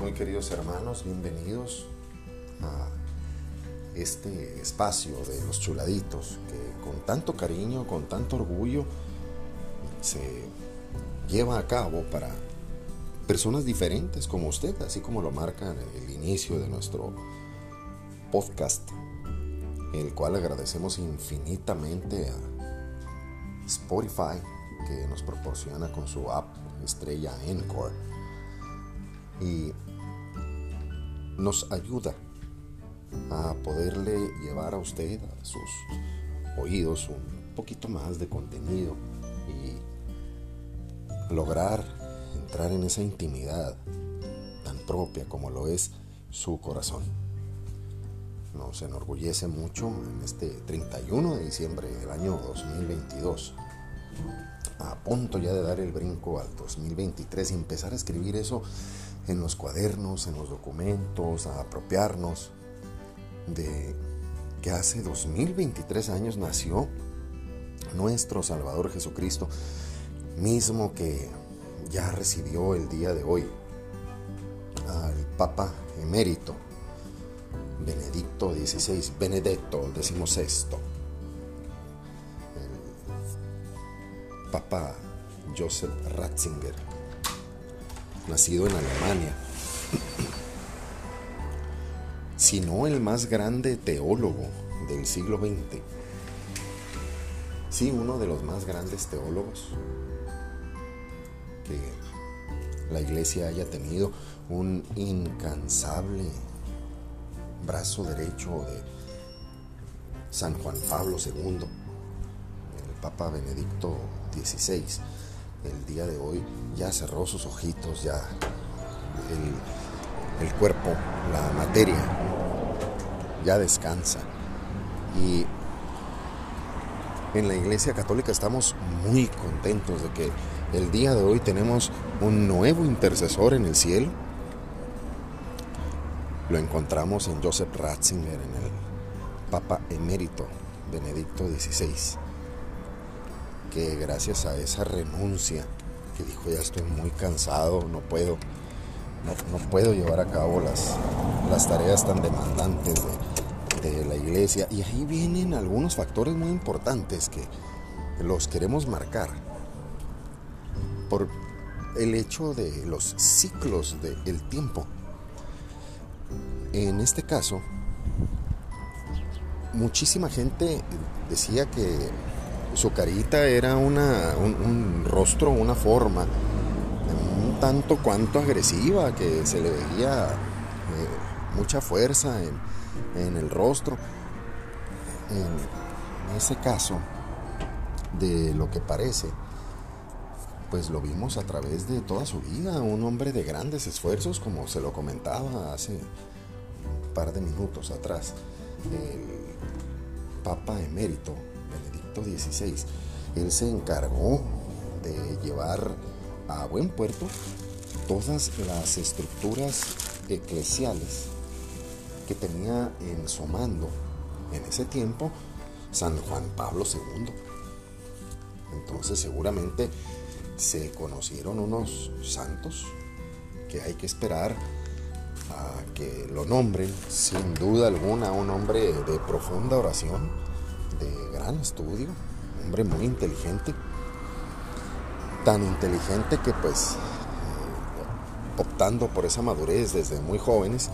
muy queridos hermanos, bienvenidos a este espacio de los chuladitos que con tanto cariño, con tanto orgullo se lleva a cabo para personas diferentes como usted, así como lo marca en el inicio de nuestro podcast, el cual agradecemos infinitamente a Spotify que nos proporciona con su app estrella Encore. Y nos ayuda a poderle llevar a usted a sus oídos un poquito más de contenido y lograr entrar en esa intimidad tan propia como lo es su corazón. Nos enorgullece mucho en este 31 de diciembre del año 2022 a punto ya de dar el brinco al 2023 y empezar a escribir eso en los cuadernos, en los documentos, a apropiarnos de que hace 2023 años nació nuestro Salvador Jesucristo, mismo que ya recibió el día de hoy al Papa emérito Benedicto XVI, Benedetto XVI, el Papa Joseph Ratzinger, nacido en Alemania sino el más grande teólogo del siglo XX. Sí, uno de los más grandes teólogos que la iglesia haya tenido un incansable brazo derecho de San Juan Pablo II, el Papa Benedicto XVI. El día de hoy ya cerró sus ojitos, ya el, cuerpo, la materia ya descansa. Y en la Iglesia Católica estamos muy contentos de que el día de hoy tenemos un nuevo intercesor en el cielo. Lo encontramos en Joseph Ratzinger, en el Papa emérito Benedicto XVI, que gracias a esa renuncia, que dijo ya estoy muy cansado, no puedo, no, puedo llevar a cabo las, las tareas tan demandantes de, de la iglesia. Y ahí vienen algunos factores muy importantes que los queremos marcar por el hecho de los ciclos del tiempo. En este caso, muchísima gente decía que su carita era una, un, rostro, una forma un tanto cuanto agresiva, que se le veía eh, mucha fuerza en, en el rostro. En ese caso, de lo que parece, pues lo vimos a través de toda su vida, un hombre de grandes esfuerzos, como se lo comentaba hace un par de minutos atrás, el Papa emérito, Benedicto XVI, él se encargó de llevar a buen puerto todas las estructuras eclesiales que tenía en su mando en ese tiempo San Juan Pablo II. Entonces seguramente se conocieron unos santos que hay que esperar a que lo nombren, sin duda alguna, un hombre de profunda oración, gran estudio, hombre muy inteligente, tan inteligente que pues optando por esa madurez desde muy jóvenes,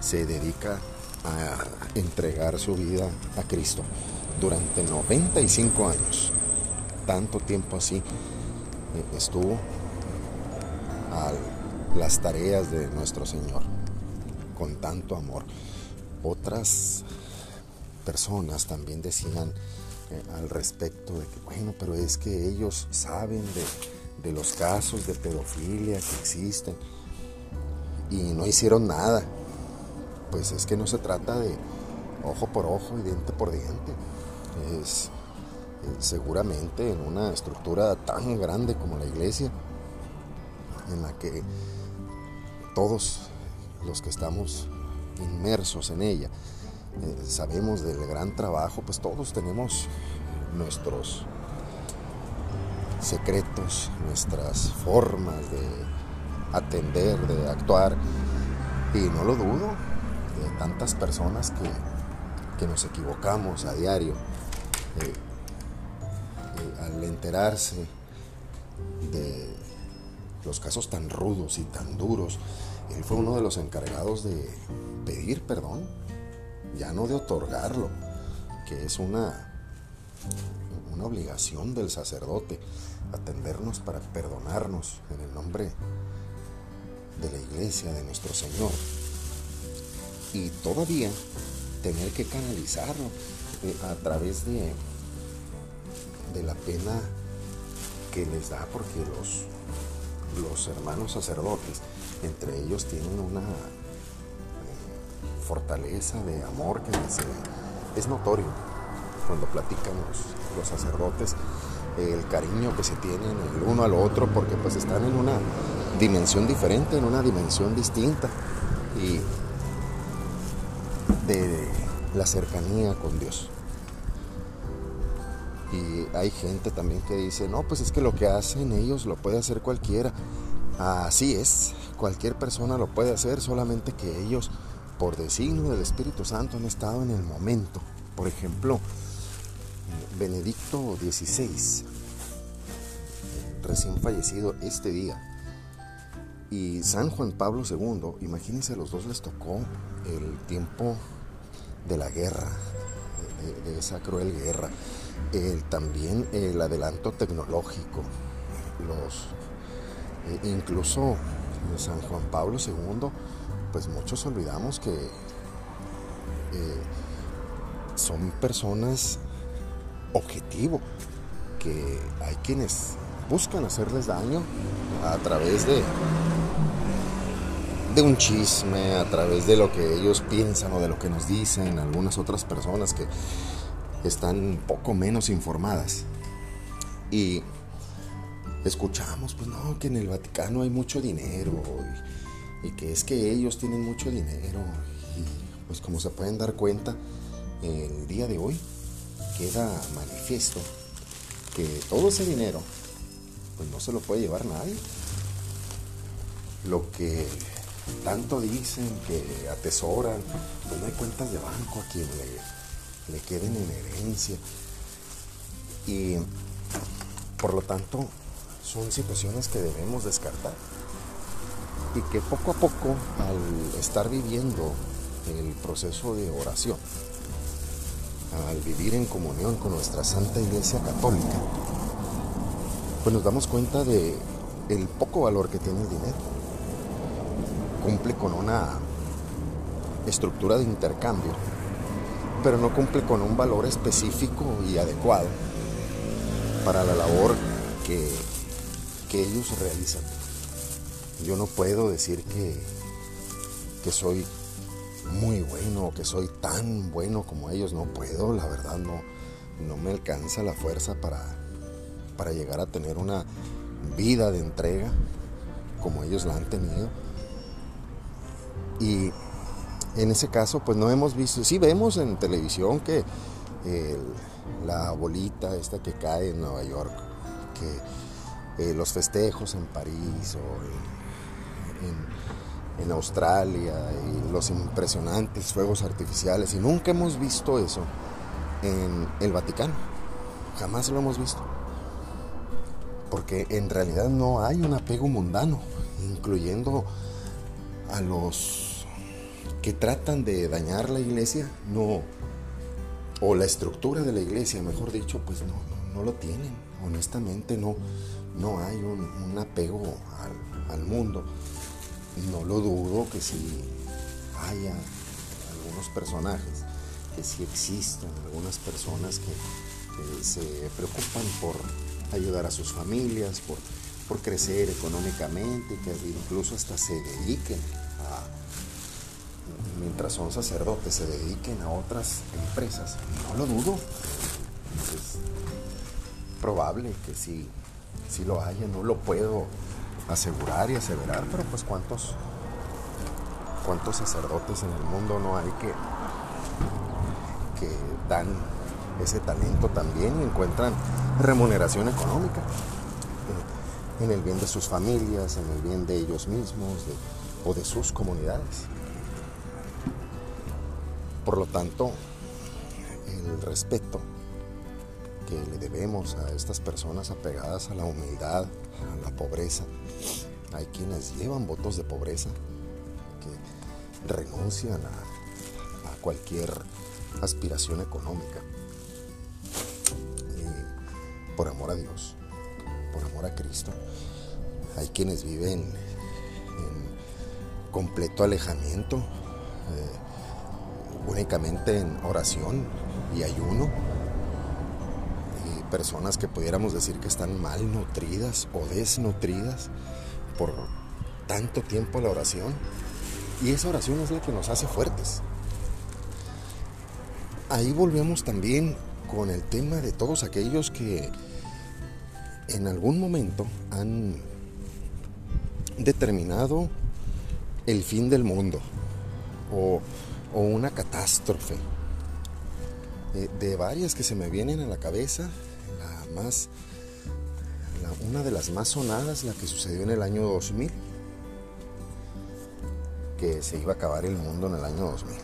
se dedica a entregar su vida a Cristo durante 95 años. Tanto tiempo así eh, estuvo a las tareas de nuestro Señor con tanto amor. Otras personas también decían eh, al respecto de que, bueno, pero es que ellos saben de, de los casos de pedofilia que existen y no hicieron nada pues es que no se trata de ojo por ojo y diente por diente. Es eh, seguramente en una estructura tan grande como la iglesia, en la que todos los que estamos inmersos en ella eh, sabemos del gran trabajo, pues todos tenemos nuestros secretos, nuestras formas de atender, de actuar Y no lo dudo, de tantas personas que, que nos equivocamos a diario, eh, eh, al enterarse de los casos tan rudos y tan duros, él fue uno de los encargados de pedir perdón, ya no de otorgarlo, que es una, una obligación del sacerdote, atendernos para perdonarnos en el nombre de la iglesia, de nuestro Señor. Y todavía tener que canalizarlo eh, a través de, de la pena que les da porque los, los hermanos sacerdotes, entre ellos tienen una fortaleza de amor que es notorio cuando platican los, los sacerdotes el cariño que se tienen el uno al otro porque pues están en una dimensión diferente, en una dimensión distinta y de la cercanía con Dios. Y hay gente también que dice, no, pues es que lo que hacen ellos lo puede hacer cualquiera. Así es, cualquier persona lo puede hacer, solamente que ellos, por designio del Espíritu Santo, han estado en el momento. Por ejemplo, Benedicto XVI, recién fallecido este día, y San Juan Pablo II, imagínense, a los dos les tocó el tiempo de la guerra, de, esa cruel guerra, también el adelanto tecnológico, los, eh, incluso San Juan Pablo II, pues muchos olvidamos que eh, son personas objetivo, que hay quienes buscan hacerles daño a través de de un chisme, a través de lo que ellos piensan o de lo que nos dicen algunas otras personas que están un poco menos informadas. Y escuchamos, pues no, que en el Vaticano hay mucho dinero y, y que es que ellos tienen mucho dinero. Y pues como se pueden dar cuenta, el día de hoy queda manifiesto que todo ese dinero pues no se lo puede llevar nadie. Lo que tanto dicen que atesoran, pues no hay cuentas de banco a quien le, le queden en herencia. Y por lo tanto son situaciones que debemos descartar. Y que poco a poco, al estar viviendo el proceso de oración, al vivir en comunión con nuestra Santa Iglesia Católica, pues nos damos cuenta de el poco valor que tiene el dinero. Cumple con una estructura de intercambio, pero no cumple con un valor específico y adecuado para la labor que, que ellos realizan. Yo no puedo decir que, que soy muy bueno, que soy tan bueno como ellos, no puedo, la verdad no, no me alcanza la fuerza para, para llegar a tener una vida de entrega como ellos la han tenido. Y en ese caso, pues no hemos visto, sí vemos en televisión que la bolita esta que cae en Nueva York, que eh, los festejos en París o en en Australia y los impresionantes fuegos artificiales y nunca hemos visto eso en el Vaticano. Jamás lo hemos visto. Porque en realidad no hay un apego mundano, incluyendo a los que tratan de dañar la iglesia, no, o la estructura de la iglesia, mejor dicho, pues no, no, lo tienen. Honestamente no, no hay un, apego al, al mundo no lo dudo que si haya algunos personajes, que si existen algunas personas que, se preocupan por ayudar a sus familias, por, por crecer económicamente, que incluso hasta se dediquen a, mientras son sacerdotes, se dediquen a otras empresas. No lo dudo. Es probable que sí, sí lo haya, no lo puedo asegurar y aseverar, pero pues cuántos, cuántos sacerdotes en el mundo no hay que, que dan ese talento también y encuentran remuneración económica en el bien de sus familias, en el bien de ellos mismos o de sus comunidades. Por lo tanto, el respeto que le debemos a estas personas apegadas a la humildad, a la pobreza, hay quienes llevan votos de pobreza, que renuncian a, cualquier aspiración económica por amor a Dios, por amor a Cristo. Hay quienes viven en completo alejamiento, eh, únicamente en oración y ayuno. Personas que pudiéramos decir que están malnutridas o desnutridas por tanto tiempo la oración. Y esa oración es la que nos hace fuertes. Ahí volvemos también con el tema de todos aquellos que en algún momento han determinado el fin del mundo o, una catástrofe. De, varias que se me vienen a la cabeza, una de las más sonadas, la que sucedió en el año 2000, que se iba a acabar el mundo en el año 2000.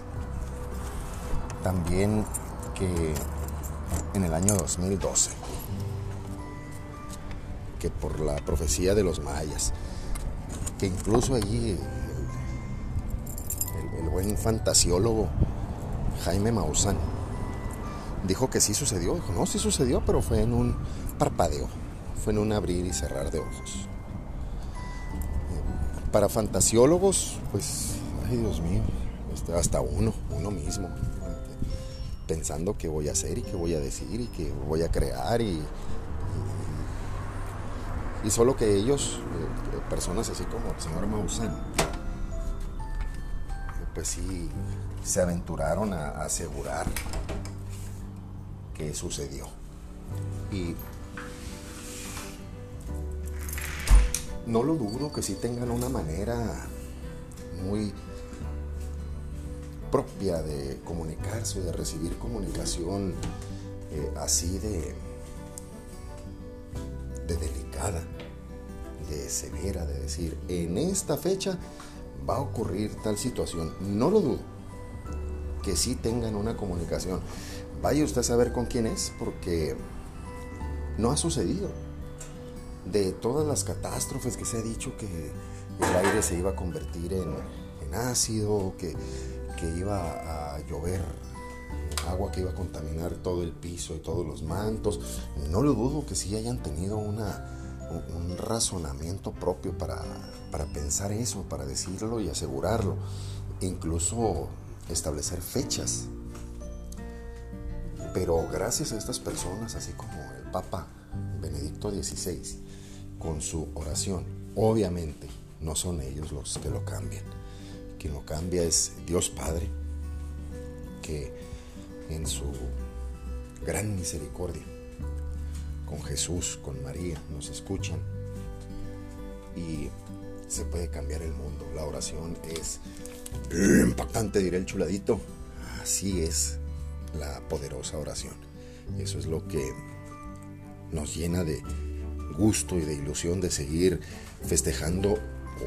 También que en el año 2012, que por la profecía de los mayas, que incluso allí el, buen fantasiólogo Jaime Maussan dijo que sí sucedió, dijo, no, sí sucedió, pero fue en un parpadeo, fue en un abrir y cerrar de ojos. Para fantasiólogos, pues, ay Dios mío, este, hasta uno, uno mismo pensando qué voy a hacer y qué voy a decir y qué voy a crear y, y, solo que ellos, eh, personas así como el señor Maussan, pues sí se aventuraron a, asegurar sucedió. Y no lo dudo que sí tengan una manera muy propia de comunicarse, de recibir comunicación eh, así de, de delicada, de severa, de decir, en esta fecha va a ocurrir tal situación. No lo dudo, que sí tengan una comunicación. Vaya usted a saber con quién es, porque no ha sucedido. De todas las catástrofes que se ha dicho que el aire se iba a convertir en, ácido, que que iba a llover agua que iba a contaminar todo el piso y todos los mantos. No lo dudo que sí hayan tenido una, un razonamiento propio para, para pensar eso, para decirlo y asegurarlo. Incluso establecer fechas. Pero gracias a estas personas, así como el Papa Benedicto XVI, con su oración, obviamente no son ellos los que lo cambian quien lo cambia es Dios Padre, que en su gran misericordia, con Jesús, con María, nos escuchan y se puede cambiar el mundo. La oración es impactante, diré el chuladito. Así es la poderosa oración. Eso es lo que nos llena de gusto y de ilusión de seguir festejando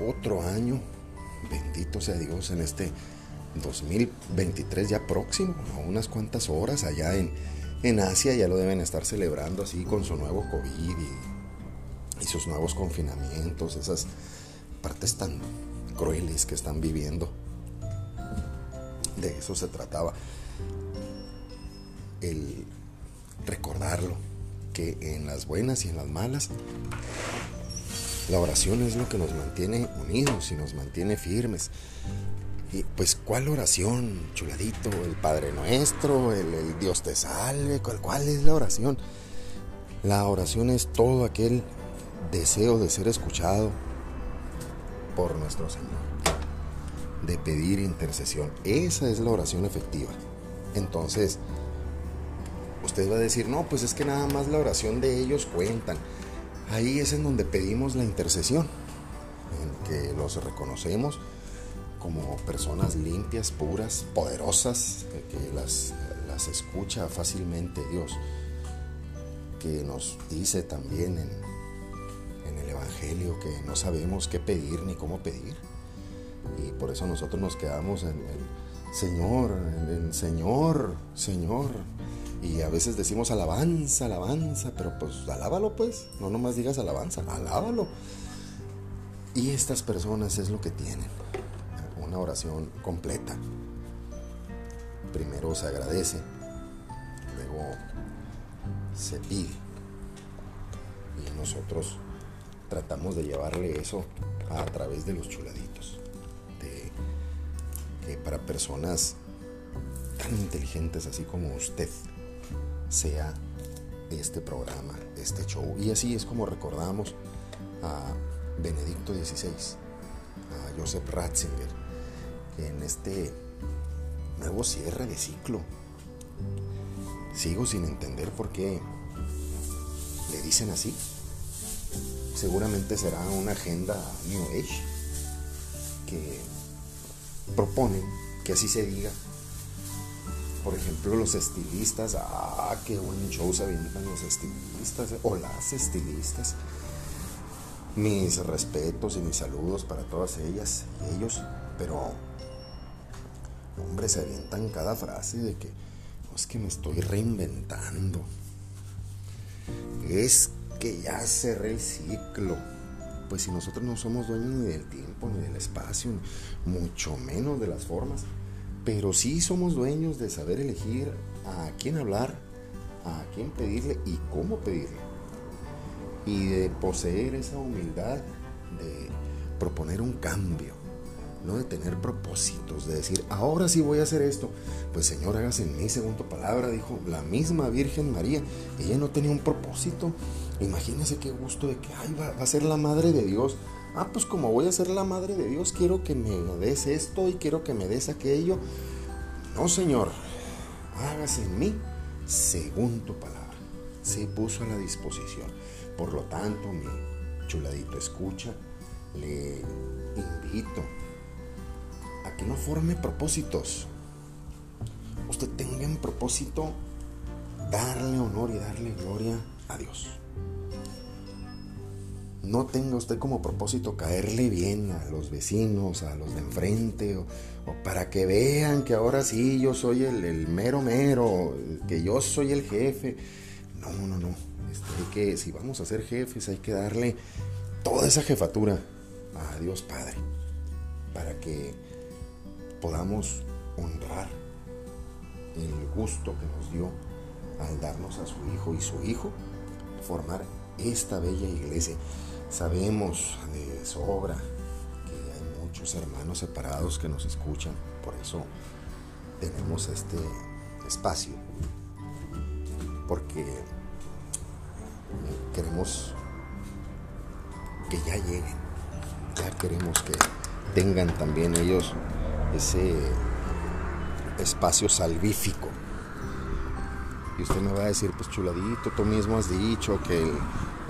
otro año bendito sea Dios, en este 2023 ya próximo, a unas cuantas horas allá en, en Asia ya lo deben estar celebrando así con su nuevo COVID y, y sus nuevos confinamientos, esas partes tan crueles que están viviendo. De eso se trataba. El recordarlo, que en las buenas y en las malas la oración es lo que nos mantiene unidos y nos mantiene firmes. Y pues, ¿cuál oración, chuladito? El Padre Nuestro, el, Dios te salve, ¿cuál, ¿cuál es la oración? La oración es todo aquel deseo de ser escuchado por nuestro Señor, de pedir intercesión. Esa es la oración efectiva. Entonces, usted va a decir, no, pues es que nada más la oración de ellos cuentan. Ahí es en donde pedimos la intercesión, en que los reconocemos como personas limpias, puras, poderosas, que las, las escucha fácilmente Dios, que nos dice también en, en el Evangelio que no sabemos qué pedir ni cómo pedir. Y por eso nosotros nos quedamos en, Señor, el Señor, Señor. Y a veces decimos alabanza, alabanza, pero pues alábalo pues, no nomás digas alabanza, alábalo. Y estas personas es lo que tienen, una oración completa. Primero se agradece, luego se pide. Y nosotros tratamos de llevarle eso a través de los chuladitos. Que para personas tan inteligentes así como usted sea este programa, este show. Y así es como recordamos a Benedicto XVI, a Joseph Ratzinger, que en este nuevo cierre de ciclo sigo sin entender por qué le dicen así. Seguramente será una agenda New Age que proponen que así se diga. Por ejemplo, los estilistas, ah, qué buen show se avientan los estilistas o las estilistas mis respetos y mis saludos para todas ellas y ellos, pero hombre, se avientan cada frase de que es que me estoy reinventando. Es que ya cerré el ciclo. Pues si nosotros no somos dueños ni del tiempo, ni del espacio, mucho menos de las formas, pero sí somos dueños de saber elegir a quién hablar, a quién pedirle y cómo pedirle y de poseer esa humildad de proponer un cambio, no de tener propósitos, de decir, ahora sí voy a hacer esto. Pues Señor, hágase en mí, según tu palabra, dijo la misma Virgen María. Ella no tenía un propósito. Imagínese qué gusto de que, ay, va, va a ser la madre de Dios. Ah, pues como voy a ser la madre de Dios, quiero que me des esto y quiero que me des aquello. No, Señor, hágase en mí según tu palabra. Se puso a la disposición. Por lo tanto, mi chuladito escucha, le invito a que no forme propósitos. Usted tenga en propósito darle honor y darle gloria a Dios. No tenga usted como propósito caerle bien a los vecinos, a los de enfrente, o, para que vean que ahora sí yo soy el, mero mero, que yo soy el jefe. No, no, no hay que, si vamos a ser jefes, hay que darle toda esa jefatura a Dios Padre para que podamos honrar el gusto que nos dio al darnos a su hijo y su hijo formar esta bella iglesia. Sabemos de sobra que hay muchos hermanos separados que nos escuchan, por eso tenemos este espacio, porque queremos que ya lleguen, ya queremos que tengan también ellos ese espacio salvífico. Y usted me va a decir, pues chuladito, tú mismo has dicho que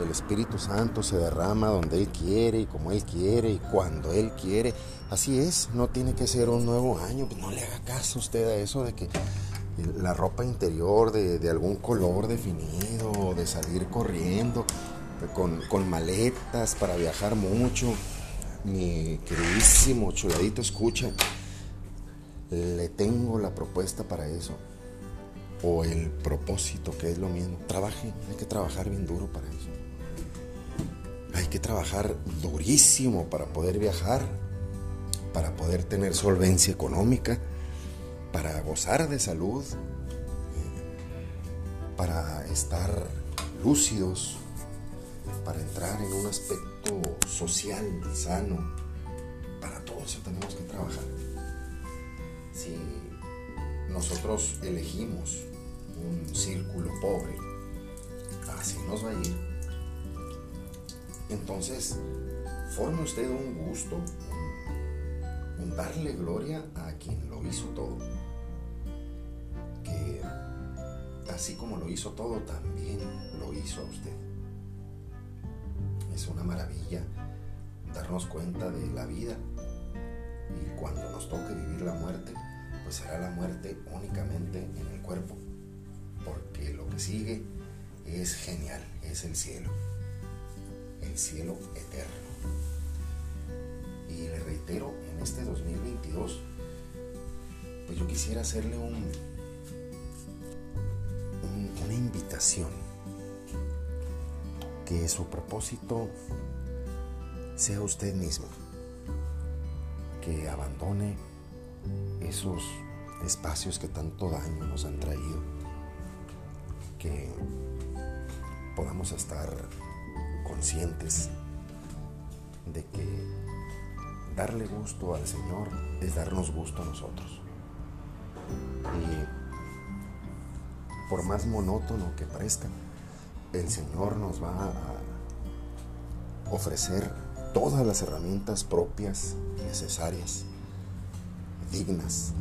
el, Espíritu Santo se derrama donde Él quiere y como Él quiere y cuando Él quiere. Así es, no tiene que ser un nuevo año, pues no le haga caso usted a eso de que la ropa interior de, algún color definido, de salir corriendo, con, con, maletas para viajar mucho. Mi queridísimo chuladito, escucha, le tengo la propuesta para eso. O el propósito, que es lo mismo. Trabaje, hay que trabajar bien duro para eso. Hay que trabajar durísimo para poder viajar, para poder tener solvencia económica para gozar de salud, para estar lúcidos, para entrar en un aspecto social y sano. Para todo eso tenemos que trabajar. Si nosotros elegimos un círculo pobre, así nos va a ir. Entonces, forme usted un gusto, un darle gloria a quien lo hizo todo. Así como lo hizo todo, también lo hizo a usted. Es una maravilla darnos cuenta de la vida. Y cuando nos toque vivir la muerte, pues será la muerte únicamente en el cuerpo, porque lo que sigue es genial, es el cielo, el cielo eterno. Y le reitero, en este 2022, pues yo quisiera hacerle un, una invitación. Que su propósito sea usted mismo. Que abandone esos espacios que tanto daño nos han traído. Que podamos estar conscientes de que darle gusto al Señor es darnos gusto a nosotros. Y por más monótono que parezca, el Señor nos va a ofrecer todas las herramientas propias, necesarias, dignas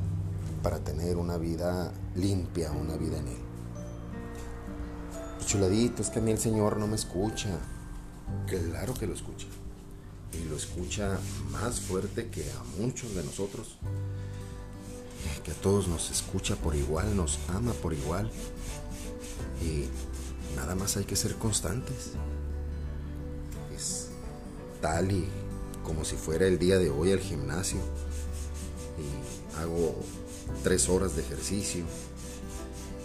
para tener una vida limpia, una vida en Él. Chuladito, es que a mí el Señor no me escucha. Claro que lo escucha. Y lo escucha más fuerte que a muchos de nosotros. Que a todos nos escucha por igual, nos ama por igual. Y nada más hay que ser constantes. Es tal y como si fuera el día de hoy al gimnasio. Y hago tres horas de ejercicio.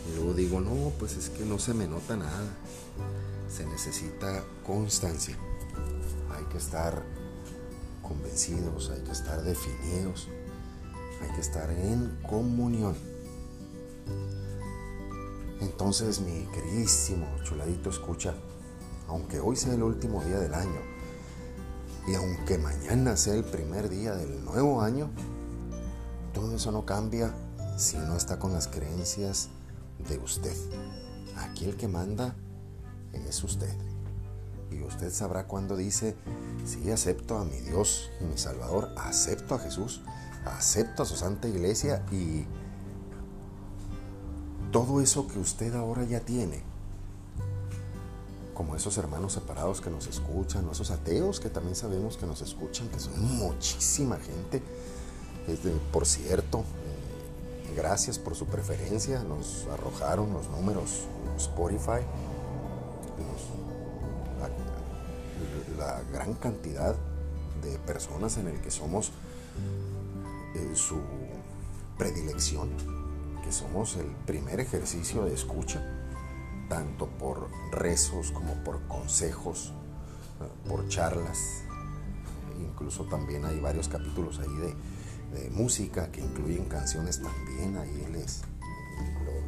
Y luego digo, no, pues es que no se me nota nada. Se necesita constancia. Hay que estar convencidos, hay que estar definidos, hay que estar en comunión. Entonces, mi queridísimo chuladito, escucha, aunque hoy sea el último día del año y aunque mañana sea el primer día del nuevo año, todo eso no cambia si no está con las creencias de usted. Aquí el que manda es usted. Y usted sabrá cuando dice, sí, acepto a mi Dios y mi Salvador, acepto a Jesús, acepto a su Santa Iglesia y todo eso que usted ahora ya tiene, como esos hermanos separados que nos escuchan, o esos ateos que también sabemos que nos escuchan, que son muchísima gente, por cierto, eh, gracias por su preferencia. Nos arrojaron los números Spotify. Gran cantidad de personas en el que somos eh, su predilección, que somos el primer ejercicio de escucha, tanto por rezos como por consejos, eh, por charlas. Incluso también hay varios capítulos ahí de, música que incluyen canciones también, ahí les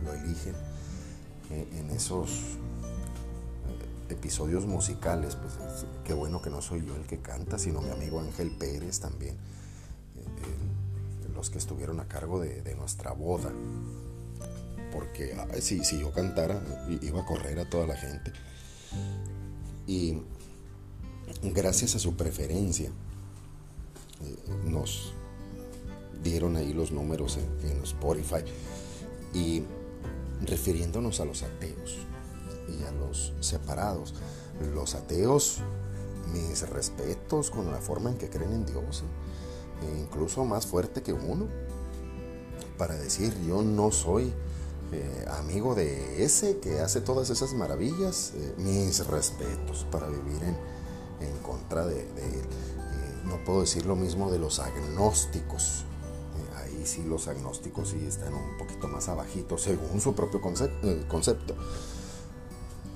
lo, eligen eh, en esos episodios musicales, pues qué bueno que no soy yo el que canta, sino mi amigo Ángel Pérez también, eh, los que estuvieron a cargo de, nuestra boda, porque si, si yo cantara iba a correr a toda la gente. Y gracias a su preferencia, nos dieron ahí los números en, Spotify y refiriéndonos a los ateos y a los separados. Los ateos, mis respetos con la forma en que creen en Dios, e incluso más fuerte que uno, para decir yo no soy eh, amigo de ese que hace todas esas maravillas, eh, mis respetos para vivir en, en contra de, él. Eh, no puedo decir lo mismo de los agnósticos, y sí los agnósticos sí están un poquito más abajito según su propio concepto.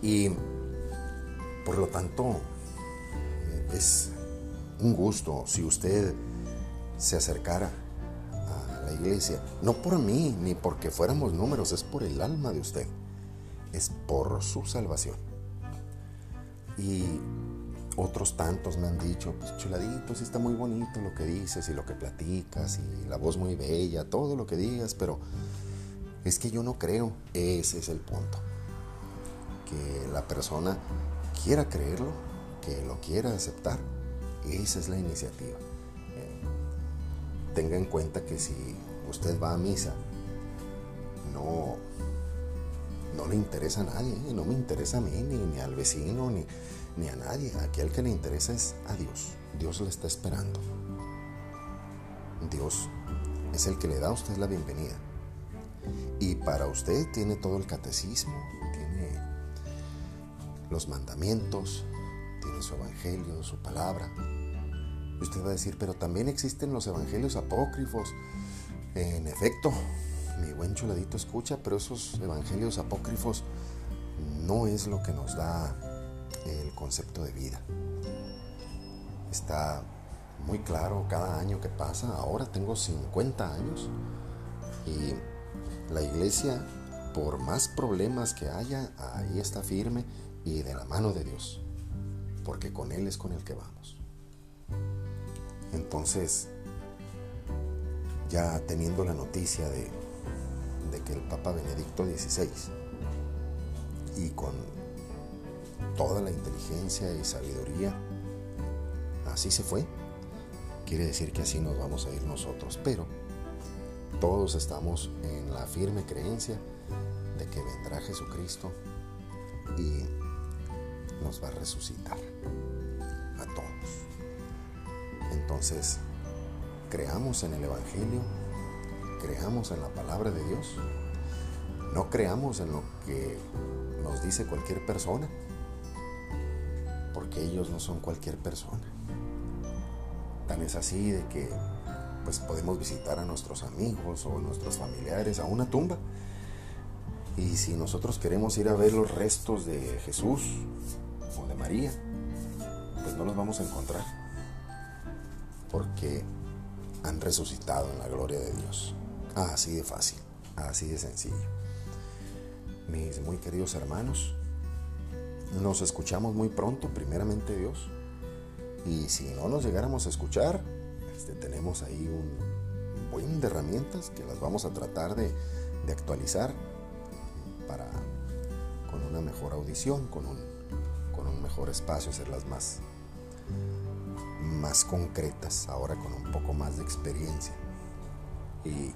Y por lo tanto es un gusto si usted se acercara a la iglesia, no por mí ni porque fuéramos números, es por el alma de usted, es por su salvación. Y otros tantos me han dicho, pues chuladito, sí está muy bonito lo que dices y lo que platicas y la voz muy bella, todo lo que digas, pero es que yo no creo, ese es el punto. Que la persona quiera creerlo, que lo quiera aceptar, esa es la iniciativa. Eh, tenga en cuenta que si usted va a misa, no, no le interesa a nadie, ¿eh? no me interesa a mí, ni, ni al vecino, ni ni a nadie. Aquí al que le interesa es a Dios. Dios le está esperando. Dios es el que le da a usted la bienvenida. Y para usted tiene todo el catecismo, los mandamientos, tiene su evangelio, su palabra. Y usted va a decir, pero también existen los evangelios apócrifos. En efecto, mi buen chuladito escucha, pero esos evangelios apócrifos no es lo que nos da el concepto de vida. Está muy claro cada año que pasa. Ahora tengo 50 años y la iglesia, por más problemas que haya, ahí está firme y de la mano de Dios, porque con Él es con el que vamos. Entonces, ya teniendo la noticia de, que el Papa Benedicto XVI y con toda la inteligencia y sabiduría, así se fue. Quiere decir que así nos vamos a ir nosotros, pero todos estamos en la firme creencia de que vendrá Jesucristo y nos va a resucitar a todos. Entonces, creamos en el Evangelio, creamos en la palabra de Dios, no creamos en lo que nos dice cualquier persona, porque ellos no son cualquier persona. Tan es así de que pues podemos visitar a nuestros amigos o nuestros familiares a una tumba. Y si nosotros queremos ir a ver los restos de Jesús María, pues no los vamos a encontrar. Porque han resucitado en la gloria de Dios. Así de fácil, así de sencillo. Mis muy queridos hermanos, nos escuchamos muy pronto, primeramente Dios. Y si no nos llegáramos a escuchar, este, tenemos ahí un buen de herramientas que las vamos a tratar de, actualizar para con una mejor audición, con un, con un mejor espacio, hacerlas más, más concretas, ahora con un poco más de experiencia. Y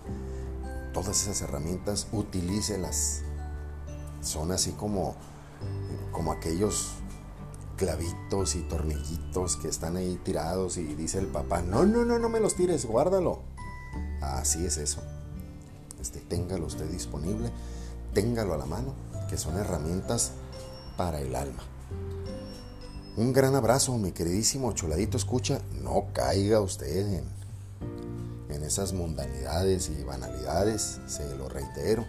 todas esas herramientas utilícelas. Son así como, como aquellos clavitos y tornillitos que están ahí tirados y dice el papá, no, no, no, no me los tires, guárdalo. Así es eso. Este, téngalo usted disponible, téngalo a la mano, que son herramientas para el alma. Un gran abrazo, mi queridísimo Choladito Escucha. No caiga usted en, en esas mundanidades y banalidades, se lo reitero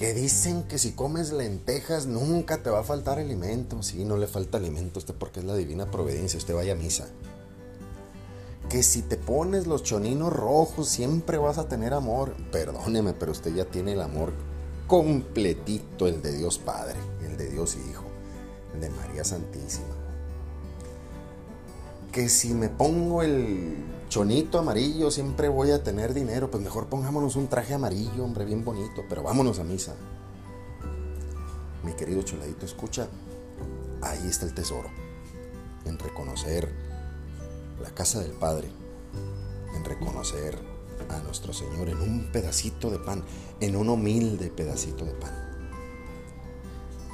que dicen que si comes lentejas nunca te va a faltar alimento. Sí, no le falta alimento a usted porque es la divina providencia, usted vaya a misa. Que si te pones los choninos rojos siempre vas a tener amor. Perdóneme, pero usted ya tiene el amor completito, el de Dios Padre, el de Dios Hijo, de María Santísima. Que si me pongo el chonito amarillo, siempre voy a tener dinero, pues mejor pongámonos un traje amarillo, hombre, bien bonito, pero vámonos a misa. Mi querido choladito, escucha, ahí está el tesoro, en reconocer la casa del Padre, en reconocer a nuestro Señor en un pedacito de pan, en un humilde pedacito de pan.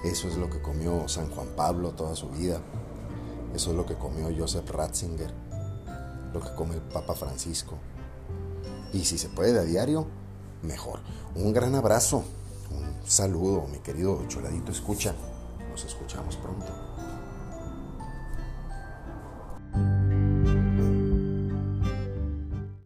Eso es lo que comió San Juan Pablo toda su vida. Eso es lo que comió Joseph Ratzinger lo que come el Papa Francisco. Y si se puede a diario, mejor. Un gran abrazo, un saludo, mi querido Choladito Escucha. Nos escuchamos pronto.